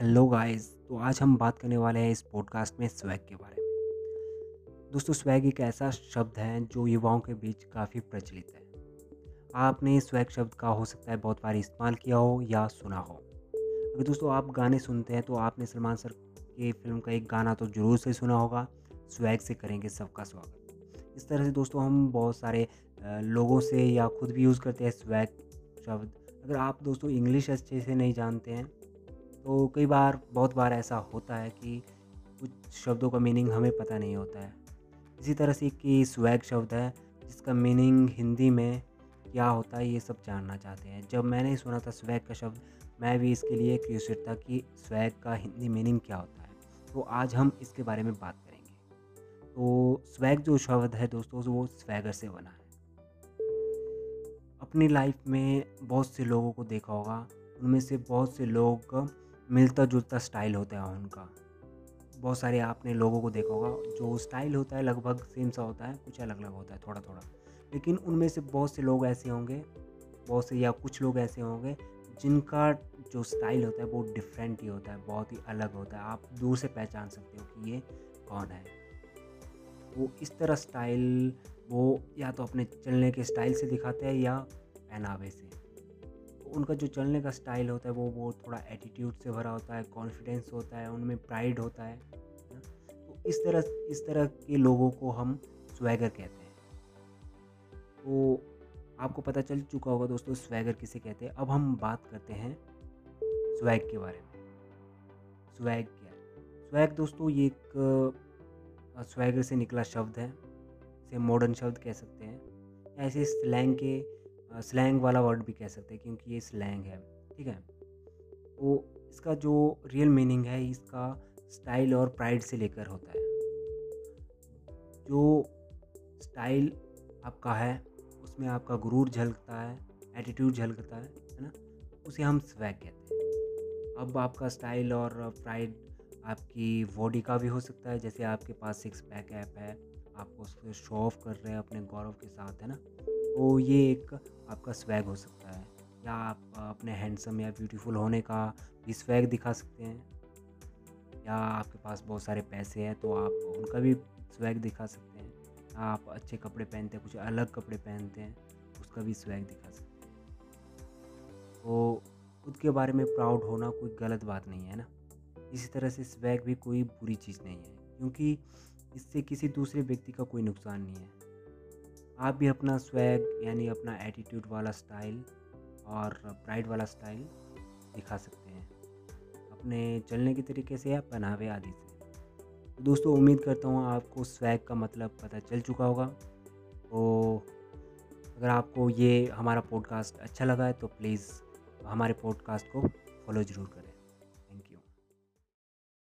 Hello guys तो आज हम बात करने वाले हैं इस पॉडकास्ट में स्वैग के बारे में। दोस्तों स्वैग एक ऐसा शब्द है जो युवाओं के बीच काफ़ी प्रचलित है। आपने स्वैग शब्द का हो सकता है बहुत बार इस्तेमाल किया हो या सुना हो। अगर दोस्तों, आप गाने सुनते हैं तो आपने सलमान सर के फ़िल्म का एक गाना तो ज़रूर से सुना होगा। स्वैग से करेंगे सबका स्वागत। इस तरह से दोस्तों, हम बहुत सारे लोगों से या खुद भी यूज़ करते हैं स्वैग शब्द। अगर आप दोस्तों इंग्लिश अच्छे से नहीं जानते हैं तो कई बार, बहुत बार ऐसा होता है कि कुछ शब्दों का मीनिंग हमें पता नहीं होता है। इसी तरह से कि स्वैग शब्द है, जिसका मीनिंग हिंदी में क्या होता है, ये सब जानना चाहते हैं। जब मैंने सुना था स्वैग का शब्द, मैं भी इसके लिए क्यूसिट था कि स्वैग का हिंदी मीनिंग क्या होता है। तो आज हम इसके बारे में बात करेंगे। तो स्वैग जो शब्द है दोस्तों, वो स्वैगर से बना है। अपनी लाइफ में बहुत से लोगों को देखा होगा, उनमें से बहुत से लोग मिलता जुलता स्टाइल होता है उनका। बहुत सारे आपने लोगों को देखा होगा, जो स्टाइल होता है लगभग सेम सा होता है, कुछ अलग अलग होता है थोड़ा थोड़ा लेकिन उनमें से बहुत से लोग ऐसे होंगे, बहुत से या कुछ लोग ऐसे होंगे, जिनका जो स्टाइल होता है वो डिफरेंट ही होता है, बहुत ही अलग होता है। आप दूर से पहचान सकते हो कि ये कौन है। वो इस तरह स्टाइल, वो या तो अपने चलने के स्टाइल से दिखाते हैं या पहनावे से। उनका जो चलने का स्टाइल होता है, वो वो थोड़ा एटीट्यूड से भरा होता है कॉन्फिडेंस होता है, उनमें प्राइड होता है तो इस तरह इस तरह के लोगों को हम स्वैगर कहते हैं। तो आपको पता चल चुका होगा दोस्तों स्वैगर किसे कहते हैं? अब हम बात करते हैं स्वैग के बारे में। स्वैग क्या है? स्वैग दोस्तों, ये एक स्वैगर से निकला शब्द है, इसे मॉडर्न शब्द कह सकते हैं। ऐसे स्लैंग के स्लैंग वाला वर्ड भी कह सकते हैं, क्योंकि ये स्लैंग है, ठीक है? तो इसका जो रियल मीनिंग है, इसका स्टाइल और प्राइड से लेकर होता है। जो स्टाइल आपका है, उसमें आपका गुरूर झलकता है एटीट्यूड झलकता है है ना? उसे हम स्वैग कहते हैं। अब आपका स्टाइल और प्राइड आपकी बॉडी का भी हो सकता है, जैसे आपके पास सिक्स पैक ऐप है, आपको उसको शो ऑफ़ कर रहे हैं अपने गौरव के साथ, है ना? तो ये एक आपका स्वैग हो सकता है। या आप अपने हैंडसम या ब्यूटीफुल होने का भी स्वैग दिखा सकते हैं। या आपके पास बहुत सारे पैसे हैं तो आप उनका भी स्वैग दिखा सकते हैं। या आप अच्छे कपड़े पहनते हैं, कुछ अलग कपड़े पहनते हैं, उसका भी स्वैग दिखा सकते हैं। तो खुद के बारे में प्राउड होना कोई गलत बात नहीं है ना? इसी तरह से स्वैग भी कोई बुरी चीज़ नहीं है, क्योंकि इससे किसी दूसरे व्यक्ति का कोई नुकसान नहीं है। आप भी अपना स्वैग यानी अपना एटीट्यूड वाला स्टाइल और प्राइड वाला स्टाइल दिखा सकते हैं। अपने चलने के तरीके से या पहनावे आदि से। तो दोस्तों, उम्मीद करता हूँ आपको स्वैग का मतलब पता चल चुका होगा। तो अगर आपको ये हमारा पॉडकास्ट अच्छा लगा है तो प्लीज़ हमारे पॉडकास्ट को फॉलो ज़रूर करें।